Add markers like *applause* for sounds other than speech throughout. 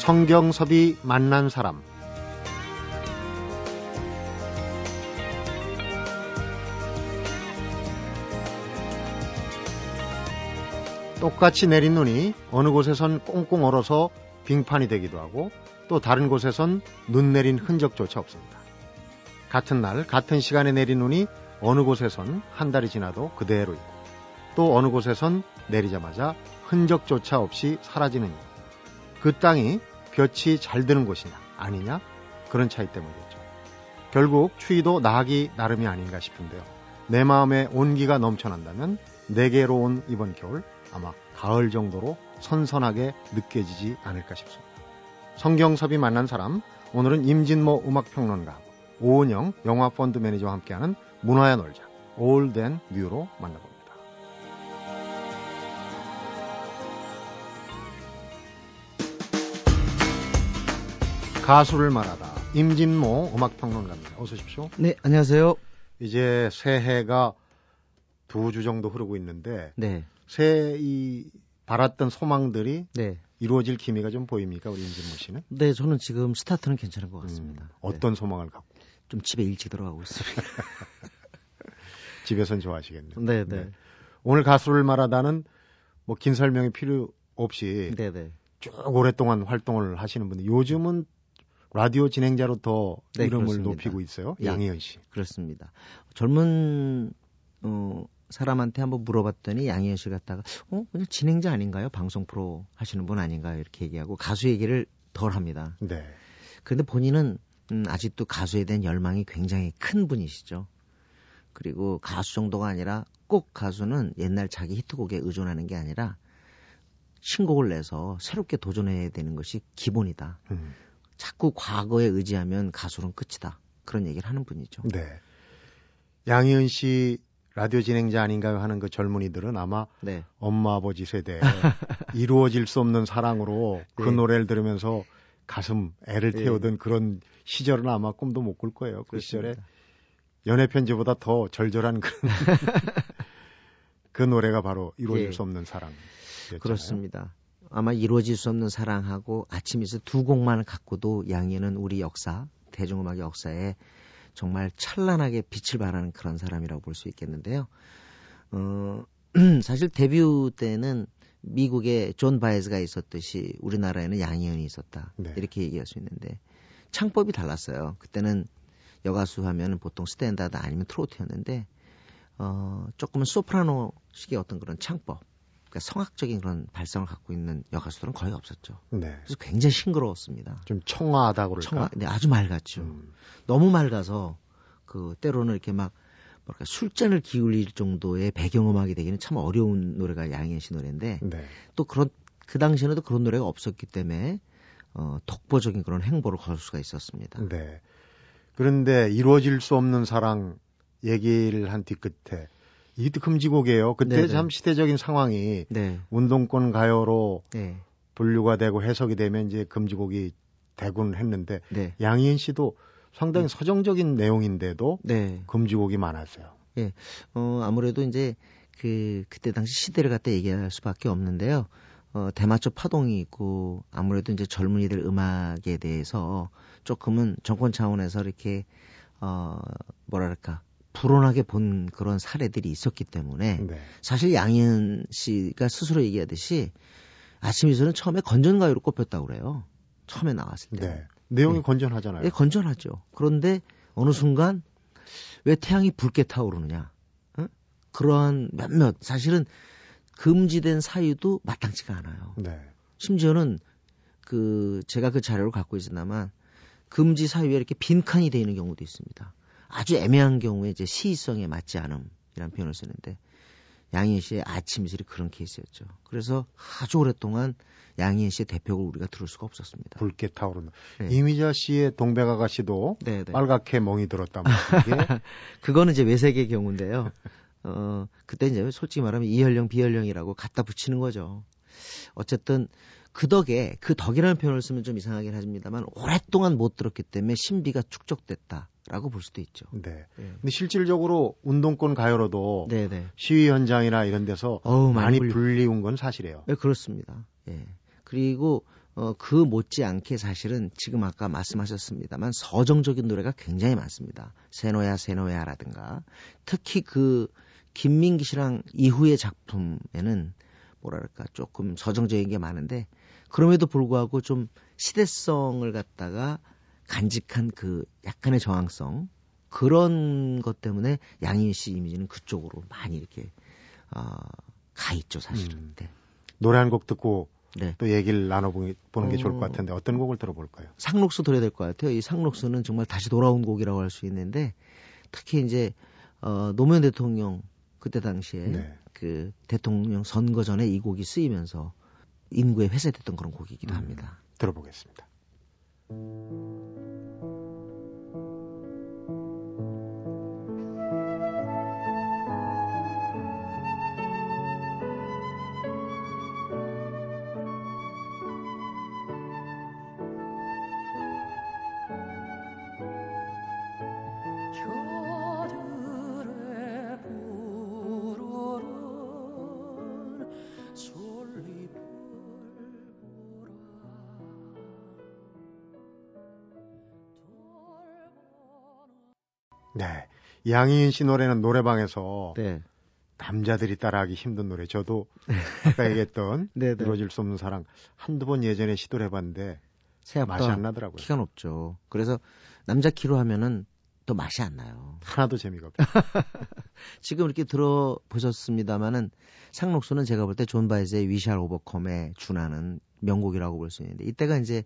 성경섭이 만난 사람 똑같이 내린 눈이 어느 곳에선 꽁꽁 얼어서 빙판이 되기도 하고 또 다른 곳에선 눈 내린 흔적조차 없습니다. 같은 날 같은 시간에 내린 눈이 어느 곳에선 한 달이 지나도 그대로 있고 또 어느 곳에선 내리자마자 흔적조차 없이 사라지는. 그 땅이 볕이 잘 드는 곳이냐 아니냐 그런 차이 때문이겠죠. 결국 추위도 나기 나름이 아닌가 싶은데요. 내 마음에 온기가 넘쳐난다면 내게로 온 이번 겨울 아마 가을 정도로 선선하게 느껴지지 않을까 싶습니다. 성경섭이 만난 사람 오늘은 임진모 음악평론가하고 오은영 영화펀드 매니저와 함께하는 문화야 놀자 올덴 뮤로 만나봅니다. 가수를 말하다 임진모 음악평론가입니다. 어서 오십시오. 네, 안녕하세요. 이제 새해가 두 주 정도 흐르고 있는데 네. 새이 바랐던 소망들이 네. 이루어질 기미가 좀 보입니까 우리 임진모 씨는? 네, 저는 지금 스타트는 괜찮은 것 같습니다. 음, 어떤 네. 소망을 갖고? 좀 집에 일찍 들어가고 있습니다. *laughs* 집에선 좋아하시겠네요. 네, 네, 네. 오늘 가수를 말하다는 뭐 긴 설명이 필요 없이 네, 네. 쭉 오랫동안 활동을 하시는 분들 요즘은 라디오 진행자로 더 네, 이름을 그렇습니다. 높이고 있어요. 예, 양희은 씨. 그렇습니다. 젊은 어, 사람한테 한번 물어봤더니 양희은 씨 갖다가 어 그냥 진행자 아닌가요? 방송 프로 하시는 분 아닌가요? 이렇게 얘기하고 가수 얘기를 덜 합니다. 네. 그런데 본인은 음, 아직도 가수에 대한 열망이 굉장히 큰 분이시죠. 그리고 가수 정도가 아니라 꼭 가수는 옛날 자기 히트곡에 의존하는 게 아니라 신곡을 내서 새롭게 도전해야 되는 것이 기본이다. 음. 자꾸 과거에 의지하면 가수는 끝이다. 그런 얘기를 하는 분이죠. 네. 양희은 씨 라디오 진행자 아닌가요 하는 그 젊은이들은 아마 네. 엄마 아버지 세대 *laughs* 이루어질 수 없는 사랑으로 그 네. 노래를 들으면서 가슴 애를 네. 태우던 네. 그런 시절은 아마 꿈도 못 꿀 거예요. 그 그렇습니다. 시절에 연애 편지보다 더 절절한 그, *laughs* 그 노래가 바로 이루어질 예. 수 없는 사랑. 그렇습니다. 아마 이루어질 수 없는 사랑하고 아침에서 두 곡만 갖고도 양희는 우리 역사 대중음악의 역사에 정말 찬란하게 빛을 발하는 그런 사람이라고 볼 수 있겠는데요. 어, *clears throat* 사실 데뷔 때는 미국에 존 바이즈가 있었듯이 우리나라에는 양희은이 있었다. 네. 이렇게 얘기할 수 있는데 창법이 달랐어요. 그때는 여가수 하면 보통 스탠다드 아니면 트로트였는데 어, 조금은 소프라노식의 어떤 그런 창법, 그러니까 성악적인 그런 발성을 갖고 있는 여가수들은 거의 없었죠. 네. 그래서 굉장히 싱그러웠습니다. 좀 청아하다고 그럴까? 청아, 네, 아주 맑았죠. 음. 너무 맑아서 그 때로는 이렇게 막 뭐랄까 술잔을 기울일 정도의 배경음악이 되기는 참 어려운 노래가 양현 씨 노래인데 네. 또 그런 그 당시에는 그런 노래가 없었기 때문에 어, 독보적인 그런 행보를 걸 수가 있었습니다. 네. 그런데 이루어질 수 없는 사랑 얘기를 한 뒤끝에 이게 금지곡이에요. 그때 네네. 참 시대적인 상황이 네. 운동권 가요로 네. 분류가 되고 해석이 되면 이제 금지곡이 되곤 했는데 네. 양희은 씨도 상당히 네. 서정적인 내용인데도 네. 금지곡이 많았어요. 예. 어, 아무래도 이제 그 그때 당시 시대를 갖다 얘기할 수밖에 없는데요. 어, 대마초 파동이 있고 아무래도 이제 젊은이들 음악에 대해서 조금은 정권 차원에서 이렇게 어 뭐랄까 불온하게 본 그런 사례들이 있었기 때문에 네. 사실 양희은 씨가 스스로 얘기하듯이 아침이서는 처음에 건전가요로 꼽혔다고 그래요. 처음에 나왔을 때. 네. 내용이 네. 건전하잖아요. 네, 건전하죠. 그런데 어느 순간 왜 태양이 붉게 타오르느냐. 어? 그러한 몇몇 사실은 금지된 사유도 마땅치가 않아요. 네. 심지어는 그 제가 그 자료를 갖고 있었나만 금지 사유에 이렇게 빈칸이 되어 있는 경우도 있습니다. 아주 애매한 경우에 이제 시의성에 맞지 않음이라는 표현을 쓰는데 양희은 씨의 아침 이슬이 그런 케이스였죠. 그래서 아주 오랫동안 양희은 씨의 대표곡을 우리가 들을 수가 없었습니다. 붉게 타오르는. 네. 이미자 씨의 동백아가 씨도 네네. 네. 빨갛게 멍이 들었단 말이에요. *laughs* 그거는 이제 외색의 경우인데요. 어, 그때 이제 솔직히 말하면 이혈령, 비혈령이라고 갖다 붙이는 거죠. 어쨌든 그 덕에 그 덕이라는 표현을 쓰면 좀 이상하긴 하십니다만 오랫동안 못 들었기 때문에 신비가 축적됐다라고 볼 수도 있죠. 네. 네. 근데 실질적으로 운동권 가요로도 네네. 네. 시위 현장이나 이런 데서 어우, 많이 불리운 건 사실이에요. 네, 그렇습니다. 예. 그리고 어, 그 못지않게 사실은 지금 아까 말씀하셨습니다만 서정적인 노래가 굉장히 많습니다. 세노야 세노야라든가 특히 그 김민기 씨랑 이후의 작품에는 뭐랄까 조금 서정적인 게 많은데 그럼에도 불구하고 좀 시대성을 갖다가 간직한 그 약간의 저항성 그런 것 때문에 양희은 씨 이미지는 그쪽으로 많이 이렇게 어, 가 있죠 사실은. 음. 네. 노래 한 곡 듣고 네. 또 얘기를 나눠보는 게 어... 좋을 것 같은데 어떤 곡을 들어볼까요? 상록수 들어야 될 것 같아요. 이 상록수는 정말 다시 돌아온 곡이라고 할 수 있는데 특히 이제 어, 노무현 대통령 그때 당시에 네. 그 대통령 선거 전에 이 곡이 쓰이면서 인구에 회세됐던 그런 곡이기도 음, 합니다. 들어보겠습니다. 양희은 씨 노래는 노래방에서 네. 남자들이 따라하기 힘든 노래. 저도 *laughs* 아까 얘기했던 네, 네. 이루어질 수 없는 사랑 한두 번 예전에 시도를 해봤는데 맛이 안 나더라고요. 키가 높죠. 그래서 남자 키로 하면은 또 맛이 안 나요. 하나도 재미가 없죠. *laughs* 지금 이렇게 들어보셨습니다마는 상록수는 제가 볼 때 존 바이즈의 We Shall Overcome에 준하는 명곡이라고 볼 수 있는데 이때가 이제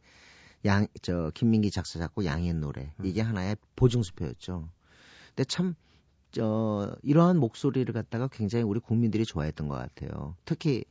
양, 저, 김민기 작사 작곡 양희은 노래. 이게 음. 하나의 보증수표였죠. 근데 참, 저, 이러한 목소리를 갖다가 굉장히 우리 국민들이 좋아했던 것 같아요. 특히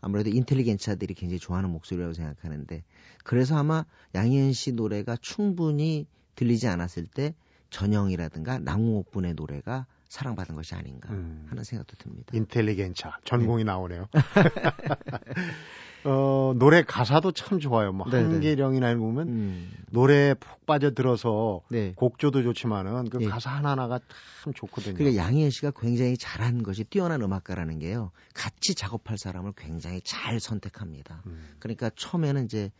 아무래도 인텔리겐차들이 굉장히 좋아하는 목소리라고 생각하는데 그래서 아마 양희은 씨 노래가 충분히 들리지 않았을 때 전영이라든가 남궁옥 분의 노래가 사랑받은 것이 아닌가 음. 하는 생각도 듭니다. 인텔리겐차 전공이 네. 나오네요. *laughs* 어, 노래 가사도 참 좋아요. 뭐 네네. 한계령이나 보면 음. 노래에 푹 빠져 들어서 네. 곡조도 좋지만은 그 네. 가사 하나하나가 참 좋거든요. 그러니까 양희은 씨가 굉장히 잘한 것이 뛰어난 음악가라는 게요. 같이 작업할 사람을 굉장히 잘 선택합니다. 음. 그러니까 처음에는 이제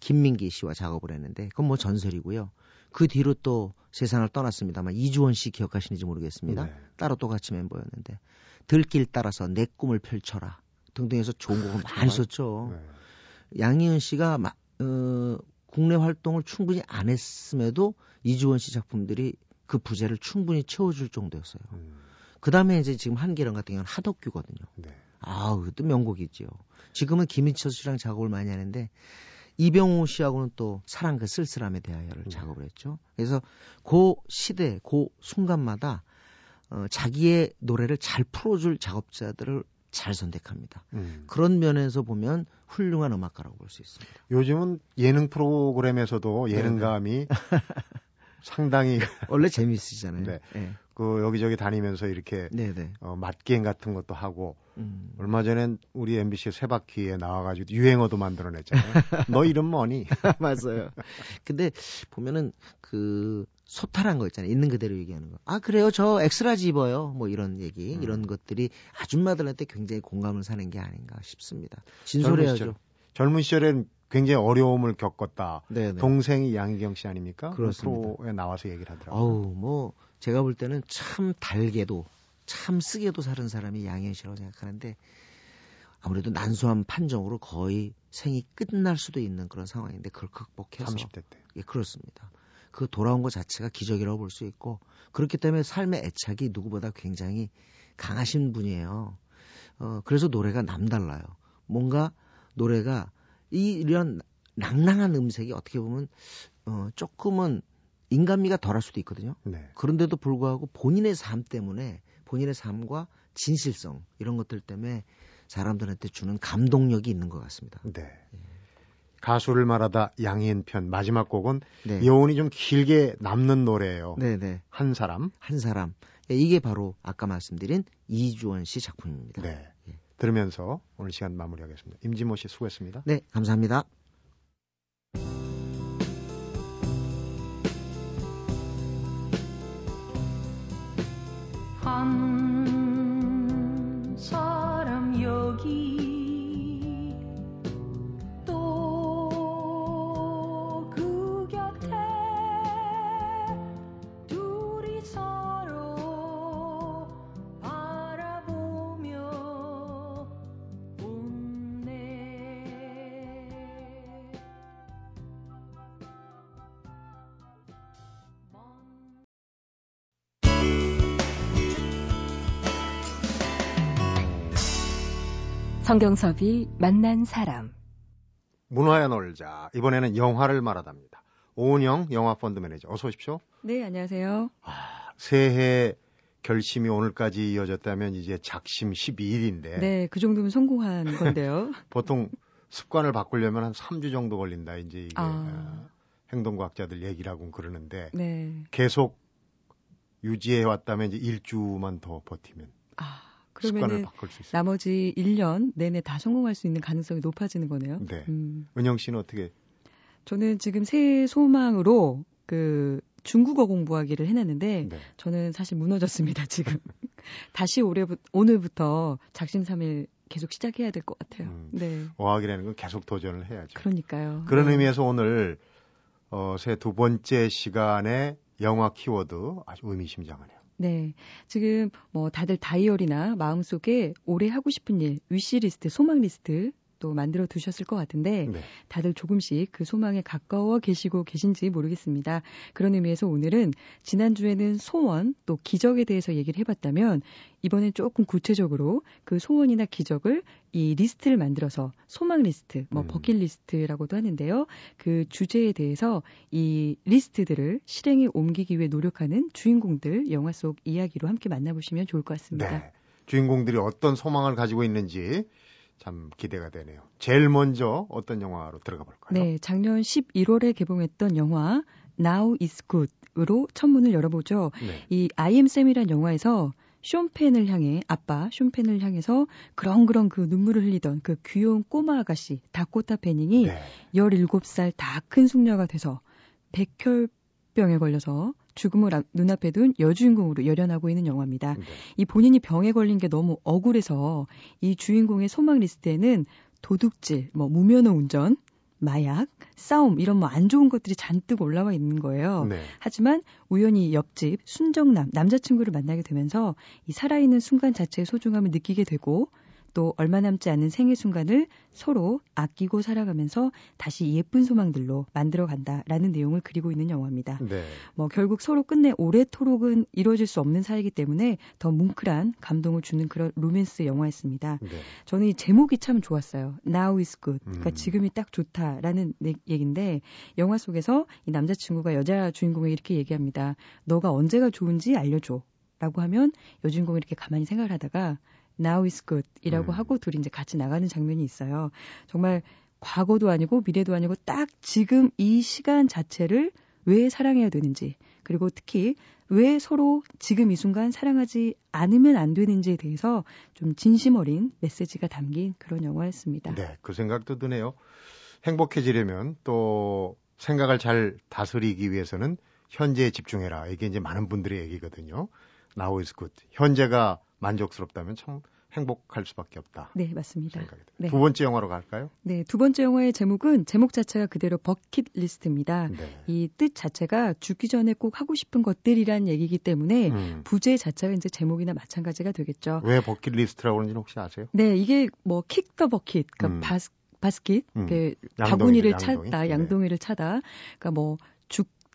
김민기 씨와 작업을 했는데 그건 뭐 전설이고요. 그 뒤로 또 세상을 떠났습니다만 이주원 씨 기억하시는지 모르겠습니다. 네. 따로 똑같이 멤버였는데 들길 따라서 내 꿈을 펼쳐라. 등등해서 좋은 곡을 많이 썼죠. 네. 양희은 씨가 마, 어, 국내 활동을 충분히 안 했음에도 이주원 씨 작품들이 그 부재를 충분히 채워줄 정도였어요. 음. 그 다음에 이제 지금 한계령 같은 경우는 하덕규거든요. 네. 아, 그것도 명곡이죠. 지금은 김인철 씨랑 작업을 많이 하는데 이병호 씨하고는 또 사랑 그 쓸쓸함에 대하여를 네. 작업을 했죠. 그래서 그 시대, 그 순간마다 어, 자기의 노래를 잘 풀어줄 작업자들을 잘 선택합니다. 음. 그런 면에서 보면 훌륭한 음악가라고 볼 수 있습니다. 요즘은 예능 프로그램에서도 예능감이 상당히 *laughs* 원래 재미있으시잖아요. 네. 네. 그 여기저기 다니면서 이렇게 네네. 어, 맛게임 같은 것도 하고 음. 얼마 전엔 우리 MBC 세바퀴에 나와가지고 유행어도 만들어냈잖아요. 너 이름 뭐니? *laughs* 맞아요. 근데 보면은 그 소탈한 거 있잖아요. 있는 그대로 얘기하는 거. 아 그래요? 저 X-large 입어요. 뭐 이런 얘기, 음. 이런 것들이 아줌마들한테 굉장히 공감을 사는 게 아닌가 싶습니다. 진솔해야죠. 젊은, 시절, 젊은 시절엔 굉장히 어려움을 겪었다. 네네. 동생이 양희경 씨 아닙니까? 그 그렇습니다. 프로에 나와서 얘기를 하더라고요. 어우, 뭐 제가 볼 때는 참 달게도 참 쓰게도 사는 사람이 양현 씨라고 생각하는데 아무래도 난소한 판정으로 거의 생이 끝날 수도 있는 그런 상황인데 그걸 극복해서 30대 때. 예, 그렇습니다. 그 돌아온 것 자체가 기적이라고 볼 수 있고 그렇기 때문에 삶의 애착이 누구보다 굉장히 강하신 분이에요. 어, 그래서 노래가 남달라요. 뭔가 노래가 이 이런 낭낭한 음색이 어떻게 보면 어, 조금은 인간미가 덜할 수도 있거든요. 네. 그런데도 불구하고 본인의 삶 때문에 본인의 삶과 진실성 이런 것들 때문에 사람들한테 주는 감동력이 있는 것 같습니다. 네. 예. 가수를 말하다 양희은 편 마지막 곡은 네. 여운이 좀 길게 남는 노래예요. 네네. 네. 한 사람. 한 사람. 예, 이게 바로 아까 말씀드린 이주원 씨 작품입니다. 네. 예. 들으면서 오늘 시간 마무리하겠습니다. 임진모 씨 수고했습니다. 네, 감사합니다. 한 성경섭이 만난 사람. 문화에 놀자. 이번에는 영화를 말하답니다. 오은영 영화 펀드 매니저. 어서 오십시오. 네, 안녕하세요. 아, 새해 결심이 오늘까지 이어졌다면 이제 작심 12일인데. 네, 그 정도면 성공한 *laughs* 건데요. 보통 습관을 바꾸려면 한 3주 정도 걸린다. 이제 이게 아. 어, 행동과학자들 얘기라고 그러는데 네. 계속 유지해 왔다면 이제 일주만 더 버티면 아, 그러면은 바꿀 수 있어요. 나머지 1년 내내 다 성공할 수 있는 가능성이 높아지는 거네요. 네. 음, 은영 씨는 어떻게? 저는 지금 새해 소망으로 그 중국어 공부하기를 해놨는데 네. 저는 사실 무너졌습니다, 지금. *laughs* 다시 올해 오늘부터 작심삼일 계속 시작해야 될 것 같아요. 음. 네. 어학이라는 건 계속 도전을 해야죠. 그러니까요. 그런 네. 의미에서 오늘 어, 새 두 번째 시간에 영화 키워드 아주 의미심장하네요. 네. 지금 뭐 다들 다이어리나 마음속에 올해 하고 싶은 일, 위시리스트, 소망 리스트 또 만들어 두셨을 것 같은데 네. 다들 조금씩 그 소망에 가까워 계시고 계신지 모르겠습니다. 그런 의미에서 오늘은 지난주에는 소원 또 기적에 대해서 얘기를 해봤다면 이번엔 조금 구체적으로 그 소원이나 기적을 이 리스트를 만들어서 소망 리스트, 뭐 음. 버킷 리스트라고도 하는데요. 그 주제에 대해서 이 리스트들을 실행에 옮기기 위해 노력하는 주인공들 영화 속 이야기로 함께 만나보시면 좋을 것 같습니다. 네. 주인공들이 어떤 소망을 가지고 있는지 참 기대가 되네요. 제일 먼저 어떤 영화로 들어가 볼까요? 네, 작년 11월에 개봉했던 영화 Now is Good으로 첫 문을 열어보죠. 네. 이 I am Sam이란 영화에서 쇼펜을 향해 아빠 쇼펜을 향해서 그렁그렁 그 눈물을 흘리던 그 귀여운 꼬마 아가씨 다코타 패닝이 네. 17살 다 큰 숙녀가 돼서 백혈병에 걸려서 죽음을 앞- 눈앞에 둔 여주인공으로 열연하고 있는 영화입니다. 네. 이 본인이 병에 걸린 게 너무 억울해서 이 주인공의 소망 리스트에는 도둑질, 뭐 무면허 운전, 마약, 싸움 이런 뭐 안 좋은 것들이 잔뜩 올라와 있는 거예요. 네. 하지만 우연히 옆집 순정남 남자친구를 만나게 되면서 이 살아있는 순간 자체의 소중함을 느끼게 되고 또 얼마 남지 않은 생의 순간을 서로 아끼고 살아가면서 다시 예쁜 소망들로 만들어 간다라는 내용을 그리고 있는 영화입니다. 네. 뭐 결국 서로 끝내 오래토록은 이루어질 수 없는 사이기 때문에 더 뭉클한 감동을 주는 그런 로맨스 영화였습니다. 네. 저는 이 제목이 참 좋았어요. Now is good. 그러니까 음. 지금이 딱 좋다라는 내- 얘기인데 영화 속에서 이 남자친구가 여자 주인공에게 이렇게 얘기합니다. 너가 언제가 좋은지 알려줘. 라고 하면 여주인공이 이렇게 가만히 생각을 하다가 Now is good 이라고 음. 하고 둘이 이제 같이 나가는 장면이 있어요. 정말 과거도 아니고 미래도 아니고 딱 지금 이 시간 자체를 왜 사랑해야 되는지 그리고 특히 왜 서로 지금 이 순간 사랑하지 않으면 안 되는지에 대해서 좀 진심 어린 메시지가 담긴 그런 영화였습니다. 네. 그 생각도 드네요. 행복해지려면 또 생각을 잘 다스리기 위해서는 현재에 집중해라. 이게 이제 많은 분들의 얘기거든요. Now is good. 현재가 만족스럽다면 참 행복할 수밖에 없다. 네, 맞습니다. 네. 두 번째 영화로 갈까요? 네, 두 번째 영화의 제목은 제목 자체가 그대로 버킷 리스트입니다. 네. 이 뜻 자체가 죽기 전에 꼭 하고 싶은 것들이란 얘기이기 때문에 음. 부제 자체가 이제 제목이나 마찬가지가 되겠죠. 왜 버킷 리스트라고 그러는지는 혹시 아세요? 네, 이게 뭐 kick the bucket, 그러니까 음. bas, basket, 음. 그 양동이를, 바구니를 양동이. 차다, 네. 양동이를 차다. 그러니까 뭐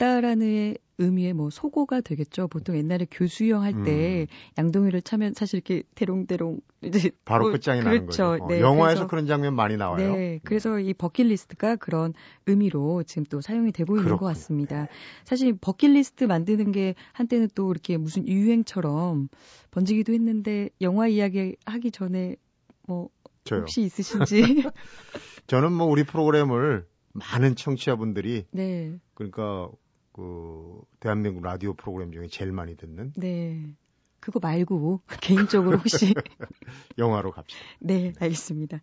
죽다라는 의미의 뭐 소고가 되겠죠. 보통 옛날에 교수형 할때 음. 양동이를 차면 사실 이렇게 대롱대롱 이제 바로 뭐 끝장이 나는 그렇죠. 거죠. 어, 네, 영화에서 그래서- 그런 장면 많이 나와요. 네, 그래서 이 버킷리스트가 그런 의미로 지금 또 사용이 되고 있는 그렇군요. 것 같습니다. 사실 버킷리스트 만드는 게 한때는 또 이렇게 무슨 유행처럼 번지기도 했는데 영화 이야기 하기 전에 뭐 저요. 혹시 있으신지? *laughs* 저는 뭐 우리 프로그램을 많은 청취자분들이 네, 그러니까 그 대한민국 라디오 프로그램 중에 제일 많이 듣는 네. 그거 말고 *laughs* 개인적으로 혹시 *laughs* 영화로 갑시다. 네, 알겠습니다.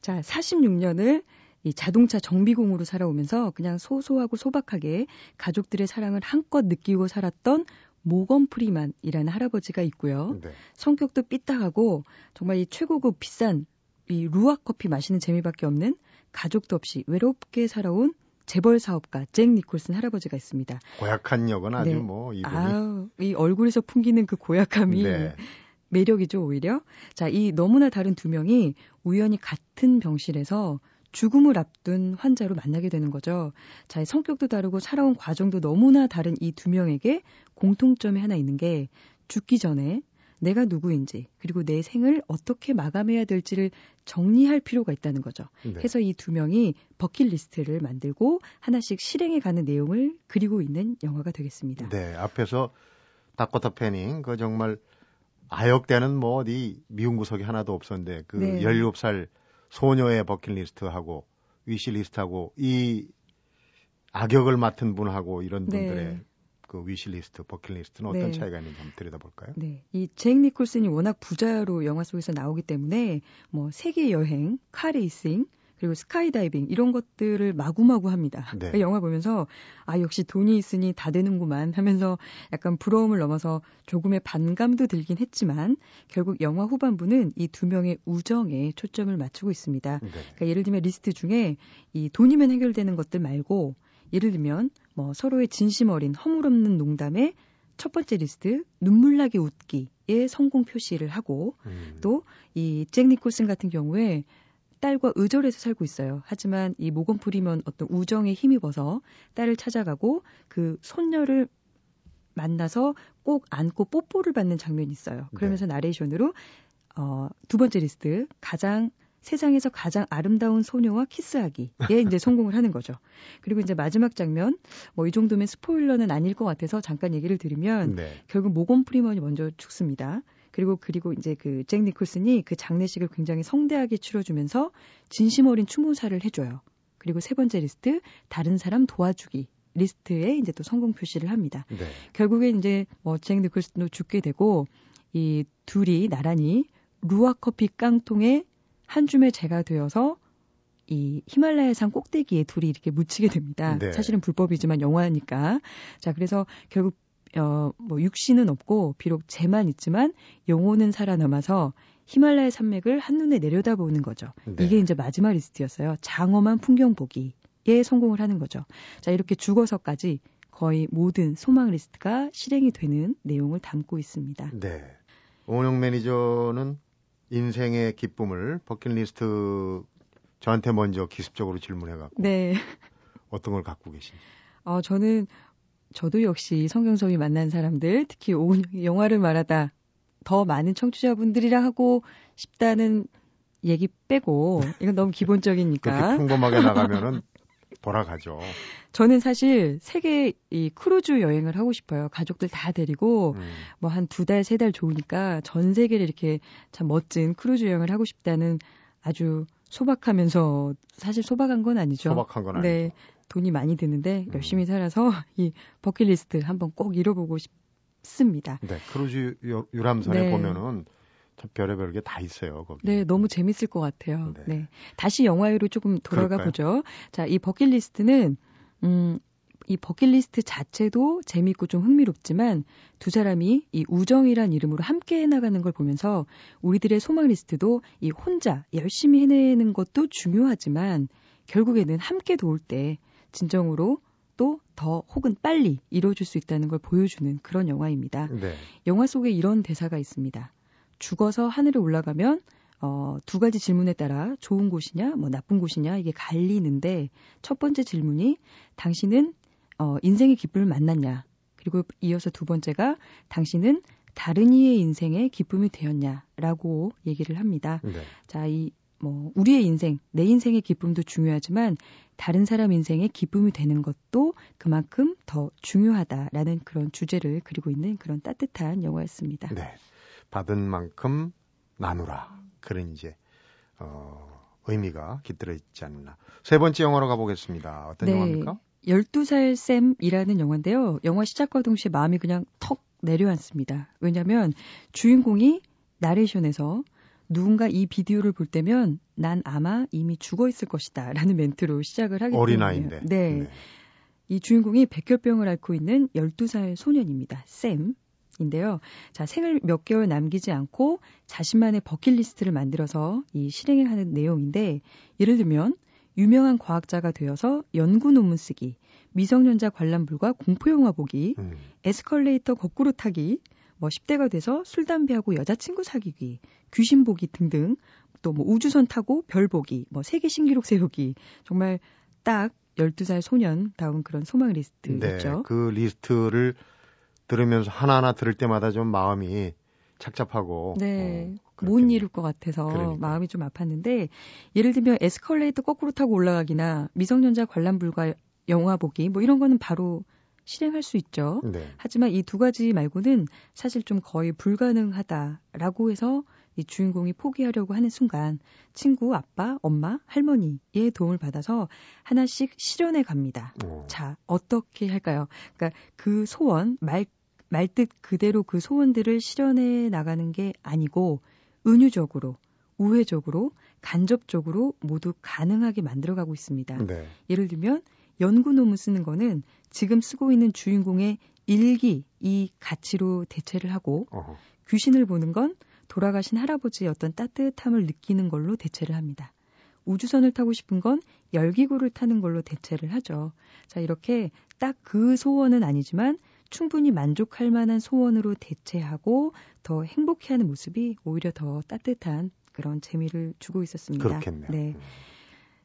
자, 46년을 이 자동차 정비공으로 살아오면서 그냥 소소하고 소박하게 가족들의 사랑을 한껏 느끼고 살았던 모건 프리만이라는 할아버지가 있고요. 네. 성격도 삐딱하고 정말 이 최고급 비싼 이 루아 커피 마시는 재미밖에 없는 가족도 없이 외롭게 살아온 재벌 사업가 잭 니콜슨 할아버지가 있습니다. 고약한 역은 아주 네. 뭐 이름이 아우, 이 얼굴에서 풍기는 그 고약함이 네. 매력이죠, 오히려. 자, 이 너무나 다른 두 명이 우연히 같은 병실에서 죽음을 앞둔 환자로 만나게 되는 거죠. 자, 성격도 다르고 살아온 과정도 너무나 다른 이 두 명에게 공통점이 하나 있는 게 죽기 전에 내가 누구인지 그리고 내 생을 어떻게 마감해야 될지를 정리할 필요가 있다는 거죠. 네. 해서 이 두 명이 버킷리스트를 만들고 하나씩 실행해 가는 내용을 그리고 있는 영화가 되겠습니다. 네, 앞에서 다코타 패닝 그 정말 아역대는 뭐 어디 미운 구석이 하나도 없었는데 그 네. 17살 소녀의 버킷리스트하고 위시리스트하고 이 악역을 맡은 분하고 이런 네. 분들의 그 위시리스트, 버킷리스트는 어떤 네. 차이가 있는지 한번 들여다볼까요? 네, 이 잭 니콜슨이 워낙 부자로 영화 속에서 나오기 때문에 뭐 세계 여행, 카레이싱, 그리고 스카이다이빙 이런 것들을 마구마구 합니다. 네. 그러니까 영화 보면서 아 역시 돈이 있으니 다 되는구만 하면서 약간 부러움을 넘어서 조금의 반감도 들긴 했지만 결국 영화 후반부는 이 두 명의 우정에 초점을 맞추고 있습니다. 네. 그러니까 예를 들면 리스트 중에 이 돈이면 해결되는 것들 말고 예를 들면 뭐 서로의 진심 어린 허물없는 농담에 첫 번째 리스트 눈물나게 웃기에 성공 표시를 하고 음, 또이 잭 니콜슨 같은 경우에 딸과 의절해서 살고 있어요. 하지만 이 모건 프리먼 어떤 우정에 힘입어서 딸을 찾아가고 그 손녀를 만나서 꼭 안고 뽀뽀를 받는 장면이 있어요. 그러면서 나레이션으로 어, 두 번째 리스트 가장 세상에서 가장 아름다운 소녀와 키스하기에 이제 성공을 하는 거죠. 그리고 이제 마지막 장면 뭐 이 정도면 스포일러는 아닐 것 같아서 잠깐 얘기를 드리면 네. 결국 모건 프리먼이 먼저 죽습니다. 그리고 그리고 이제 그 잭 니콜슨이 그 장례식을 굉장히 성대하게 치러주면서 진심 어린 추모사를 해줘요. 그리고 세 번째 리스트 다른 사람 도와주기 리스트에 이제 또 성공 표시를 합니다. 네. 결국에 이제 뭐잭 니콜슨도 죽게 되고 이 둘이 나란히 루아 커피 깡통에 한 줌의 재가 되어서 이 히말라야 산 꼭대기에 둘이 이렇게 묻히게 됩니다. 네. 사실은 불법이지만 영화니까. 자, 그래서 결국 어, 뭐 육신은 없고 비록 재만 있지만 영혼은 살아남아서 히말라야 산맥을 한눈에 내려다보는 거죠. 네. 이게 이제 마지막 리스트였어요. 장엄한 풍경 보기에 성공을 하는 거죠. 자, 이렇게 죽어서까지 거의 모든 소망 리스트가 실행이 되는 내용을 담고 있습니다. 네. 오은영 매니저는 인생의 기쁨을 버킷리스트 저한테 먼저 기습적으로 질문해갖고 네. 어떤 걸 갖고 계신지. 어, 저는 저도 역시 성경섭이 만난 사람들, 특히 오은 영화를 말하다 더 많은 청취자분들이랑 하고 싶다는 얘기 빼고 이건 너무 그렇게 기본적이니까 평범하게 나가면은 돌아가죠. 저는 사실 세계 이 크루즈 여행을 하고 싶어요. 가족들 다 데리고 음, 뭐한 두 달, 세 달 좋으니까 전 세계를 이렇게 참 멋진 크루즈 여행을 하고 싶다는 아주 소박하면서 사실 소박한 건 아니죠. 소박한 건 아니죠. 네. 돈이 많이 드는데 음. 열심히 살아서 이 버킷리스트 한번 꼭 이뤄보고 싶습니다. 네, 크루즈 유- 유람선에 네. 보면은 참 별의별 게 다 있어요, 거기. 네, 너무 재밌을 것 같아요. 네. 네. 다시 영화로 조금 돌아가 그럴까요? 보죠. 자, 이 버킷리스트는, 음, 이 버킷리스트 자체도 재밌고 좀 흥미롭지만 두 사람이 이 우정이란 이름으로 함께 해나가는 걸 보면서 우리들의 소망 리스트도 이 혼자 열심히 해내는 것도 중요하지만 결국에는 함께 도울 때 진정으로 또 더 혹은 빨리 이루어질 수 있다는 걸 보여주는 그런 영화입니다. 네. 영화 속에 이런 대사가 있습니다. 죽어서 하늘에 올라가면 어, 두 가지 질문에 따라 좋은 곳이냐, 뭐 나쁜 곳이냐 이게 갈리는데 첫 번째 질문이 당신은 어, 인생의 기쁨을 만났냐? 그리고 이어서 두 번째가 당신은 다른 이의 인생의 기쁨이 되었냐라고 얘기를 합니다. 네. 자, 이 뭐 우리의 인생, 내 인생의 기쁨도 중요하지만 다른 사람 인생의 기쁨이 되는 것도 그만큼 더 중요하다라는 그런 주제를 그리고 있는 그런 따뜻한 영화였습니다. 네. 받은 만큼 나누라. 그런 이제 어, 의미가 깃들어 있지 않나. 세 번째 영화로 가보겠습니다. 어떤 네. 영화입니까? 12살 쌤이라는 영화인데요. 영화 시작과 동시에 마음이 그냥 턱 내려앉습니다. 왜냐하면 주인공이 나레이션에서 누군가 이 비디오를 볼 때면 난 아마 이미 죽어 있을 것이다 라는 멘트로 시작을 하기 어린아이인데. 때문에 네. 이 주인공이 백혈병을 앓고 있는 12살 소년입니다. 샘 인데요. 자, 생을 몇 개월 남기지 않고 자신만의 버킷리스트를 만들어서 이 실행하는 내용인데 예를 들면 유명한 과학자가 되어서 연구 논문 쓰기, 미성년자 관람 불가 공포 영화 보기, 음, 에스컬레이터 거꾸로 타기, 뭐 10대가 돼서 술 담배하고 여자친구 사귀기, 귀신 보기 등등 또 뭐 우주선 타고 별 보기, 뭐 세계 신기록 세우기 정말 딱 12살 소년다운 그런 소망 네. 리스트였죠. 그 리스트를 들으면서 하나하나 들을 때마다 좀 마음이 착잡하고 네. 어, 못. 이룰 것 같아서 그러니까. 마음이 좀 아팠는데 예를 들면 에스컬레이터 거꾸로 타고 올라가기나 미성년자 관람 불가 영화 보기 뭐 이런 거는 바로 실행할 수 있죠. 네. 하지만 이 두 가지 말고는 사실 좀 거의 불가능하다라고 해서 이 주인공이 포기하려고 하는 순간 친구, 아빠, 엄마, 할머니의 도움을 받아서 하나씩 실현해 갑니다. 어. 자, 어떻게 할까요? 그러니까 그 소원, 말, 말뜻 그대로 그 소원들을 실현해 나가는 게 아니고 은유적으로, 우회적으로, 간접적으로 모두 가능하게 만들어가고 있습니다. 네. 예를 들면 연구 논문 쓰는 거는 지금 쓰고 있는 주인공의 일기 이 가치로 대체를 하고 어허. 귀신을 보는 건 돌아가신 할아버지의 어떤 따뜻함을 느끼는 걸로 대체를 합니다. 우주선을 타고 싶은 건 열기구를 타는 걸로 대체를 하죠. 자, 이렇게 딱 그 소원은 아니지만 충분히 만족할 만한 소원으로 대체하고 더 행복해하는 모습이 오히려 더 따뜻한 그런 재미를 주고 있었습니다. 그렇겠네요. 네.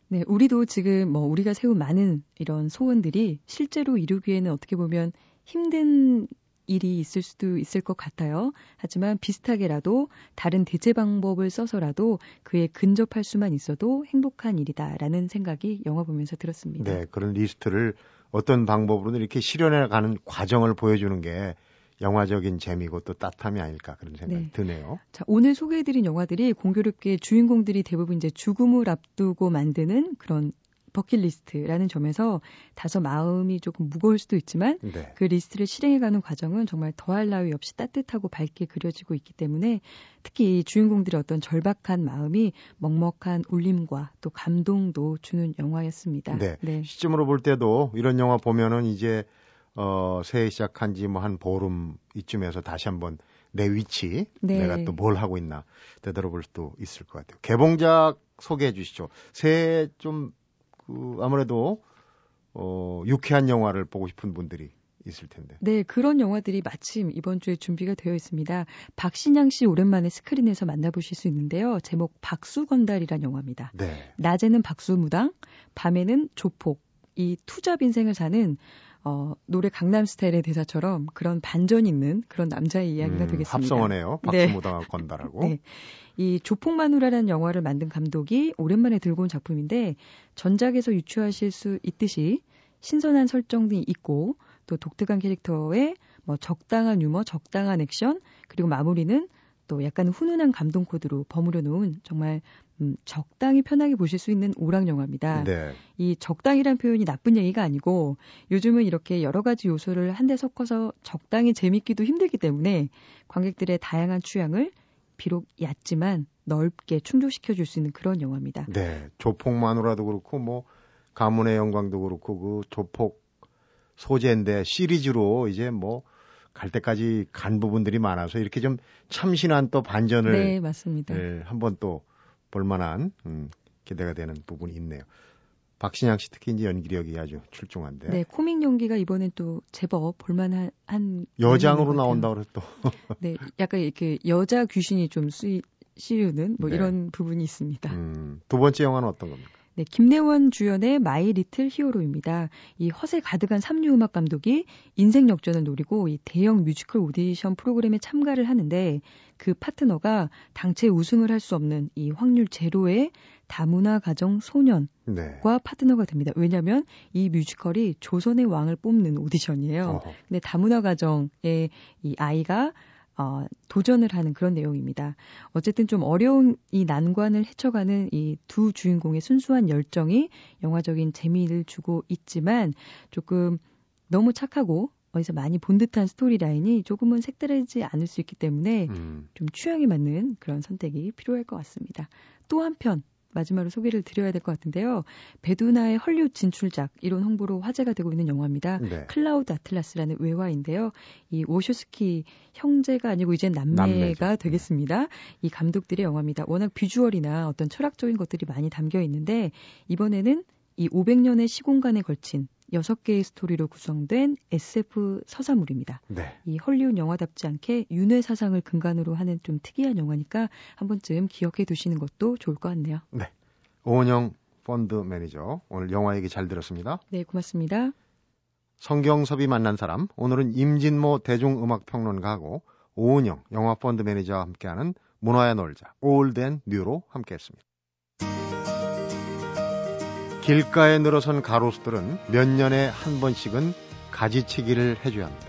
네, 우리도 지금 뭐 우리가 세운 많은 이런 소원들이 실제로 이루기에는 어떻게 보면 힘든 일이 있을 수도 있을 것 같아요. 하지만 비슷하게라도 다른 대체 방법을 써서라도 그에 근접할 수만 있어도 행복한 일이다라는 생각이 영화 보면서 들었습니다. 네, 그런 리스트를 어떤 방법으로든 이렇게 실현해 가는 과정을 보여주는 게 영화적인 재미고 또 따뜻함이 아닐까 그런 생각이 네. 드네요. 자, 오늘 소개해드린 영화들이 공교롭게 주인공들이 대부분 이제 죽음을 앞두고 만드는 그런 버킷리스트라는 점에서 다소 마음이 조금 무거울 수도 있지만 네. 그 리스트를 실행해가는 과정은 정말 더할 나위 없이 따뜻하고 밝게 그려지고 있기 때문에 특히 이 주인공들의 어떤 절박한 마음이 먹먹한 울림과 또 감동도 주는 영화였습니다. 네. 시점으로 볼 때도 이런 영화 보면은 이제 어 새해 시작한 지 뭐 한 보름 이쯤에서 다시 한번 내 위치 네. 내가 또 뭘 하고 있나 되돌아볼 수도 있을 것 같아요. 개봉작 소개해 주시죠. 새해 좀 그 아무래도 어 유쾌한 영화를 보고 싶은 분들이 있을 텐데. 네, 그런 영화들이 마침 이번 주에 준비가 되어 있습니다. 박신양 씨 오랜만에 스크린에서 만나보실 수 있는데요. 제목 박수건달이란 영화입니다. 네. 낮에는 박수무당, 밤에는 조폭. 이 투잡 인생을 사는 어, 노래 강남스타일의 대사처럼 그런 반전 있는 그런 남자의 이야기가 음, 되겠습니다. 합성어네요. 네. 박수무당하고 건달하고. 네. 이 조폭마누라라는 영화를 만든 감독이 오랜만에 들고 온 작품인데 전작에서 유추하실 수 있듯이 신선한 설정이 있고 또 독특한 캐릭터에 뭐 적당한 유머, 적당한 액션 그리고 마무리는 또 약간 훈훈한 감동 코드로 버무려 놓은 정말 음, 적당히 편하게 보실 수 있는 오락 영화입니다. 네. 이 적당이란 표현이 나쁜 얘기가 아니고 요즘은 이렇게 여러 가지 요소를 한데 섞어서 적당히 재밌기도 힘들기 때문에 관객들의 다양한 취향을 비록 얕지만 넓게 충족시켜 줄 수 있는 그런 영화입니다. 네. 조폭마누라도 그렇고 뭐 가문의 영광도 그렇고 그 조폭 소재인데 시리즈로 이제 뭐갈 때까지 간 부분들이 많아서 이렇게 좀 참신한 또 반전을 네, 맞습니다. 예, 한번 또 볼만한 음, 기대가 되는 부분이 있네요. 박신양 씨 특히 이제 연기력이 아주 출중한데 네, 코믹 연기가 이번엔 또 제법 볼만한 한 여장으로 나온다. 그래서 또 *laughs* 네, 약간 이렇게 여자 귀신이 좀 쓰이, 씌우는 뭐 네. 이런 부분이 있습니다. 음, 두 번째 영화는 어떤 겁니까? 네, 김래원 주연의 마이 리틀 히어로입니다. 이 허세 가득한 삼류 음악 감독이 인생 역전을 노리고 이 대형 뮤지컬 오디션 프로그램에 참가를 하는데 그 파트너가 당최 우승을 할 수 없는 이 확률 제로의 다문화 가정 소년과 네. 파트너가 됩니다. 왜냐하면 이 뮤지컬이 조선의 왕을 뽑는 오디션이에요. 어허. 근데 다문화 가정의 이 아이가 어, 도전을 하는 그런 내용입니다. 어쨌든 좀 어려운 이 난관을 헤쳐가는 이 두 주인공의 순수한 열정이 영화적인 재미를 주고 있지만 조금 너무 착하고 어디서 많이 본 듯한 스토리 라인이 조금은 색다르지 않을 수 있기 때문에 음, 좀 취향에 맞는 그런 선택이 필요할 것 같습니다. 또 한편 마지막으로 소개를 드려야 될 것 같은데요. 베두나의 헐리우드 진출작 이런 홍보로 화제가 되고 있는 영화입니다. 네. 클라우드 아틀라스라는 외화인데요. 이 워쇼스키 형제가 아니고 이젠 남매가 남매죠. 되겠습니다. 이 감독들의 영화입니다. 워낙 비주얼이나 어떤 철학적인 것들이 많이 담겨 있는데 이번에는 이 500년의 시공간에 걸친 6개의 스토리로 구성된 SF 서사물입니다. 네. 이 헐리우드 영화답지 않게 윤회 사상을 근간으로 하는 좀 특이한 영화니까 한 번쯤 기억해 두시는 것도 좋을 것 같네요. 오은영 펀드 매니저 오늘 영화 얘기 잘 들었습니다. 네, 고맙습니다. 성경섭이 만난 사람 오늘은 임진모 대중음악평론가하고 오은영 영화 펀드 매니저와 함께하는 문화의 놀자 올덴 뉴로 함께했습니다. 길가에 늘어선 가로수들은 몇 년에 한 번씩은 가지치기를 해줘야 합니다.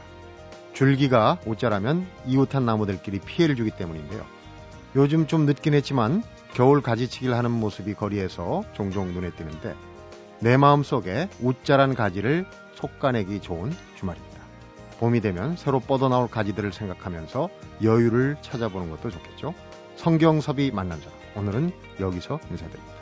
줄기가 옷자라면 이웃한 나무들끼리 피해를 주기 때문인데요. 요즘 좀 늦긴 했지만 겨울 가지치기를 하는 모습이 거리에서 종종 눈에 띄는데 내 마음속에 웃자란 가지를 솎아내기 좋은 주말입니다. 봄이 되면 새로 뻗어나올 가지들을 생각하면서 여유를 찾아보는 것도 좋겠죠. 성경섭이 만난 자 오늘은 여기서 인사드립니다.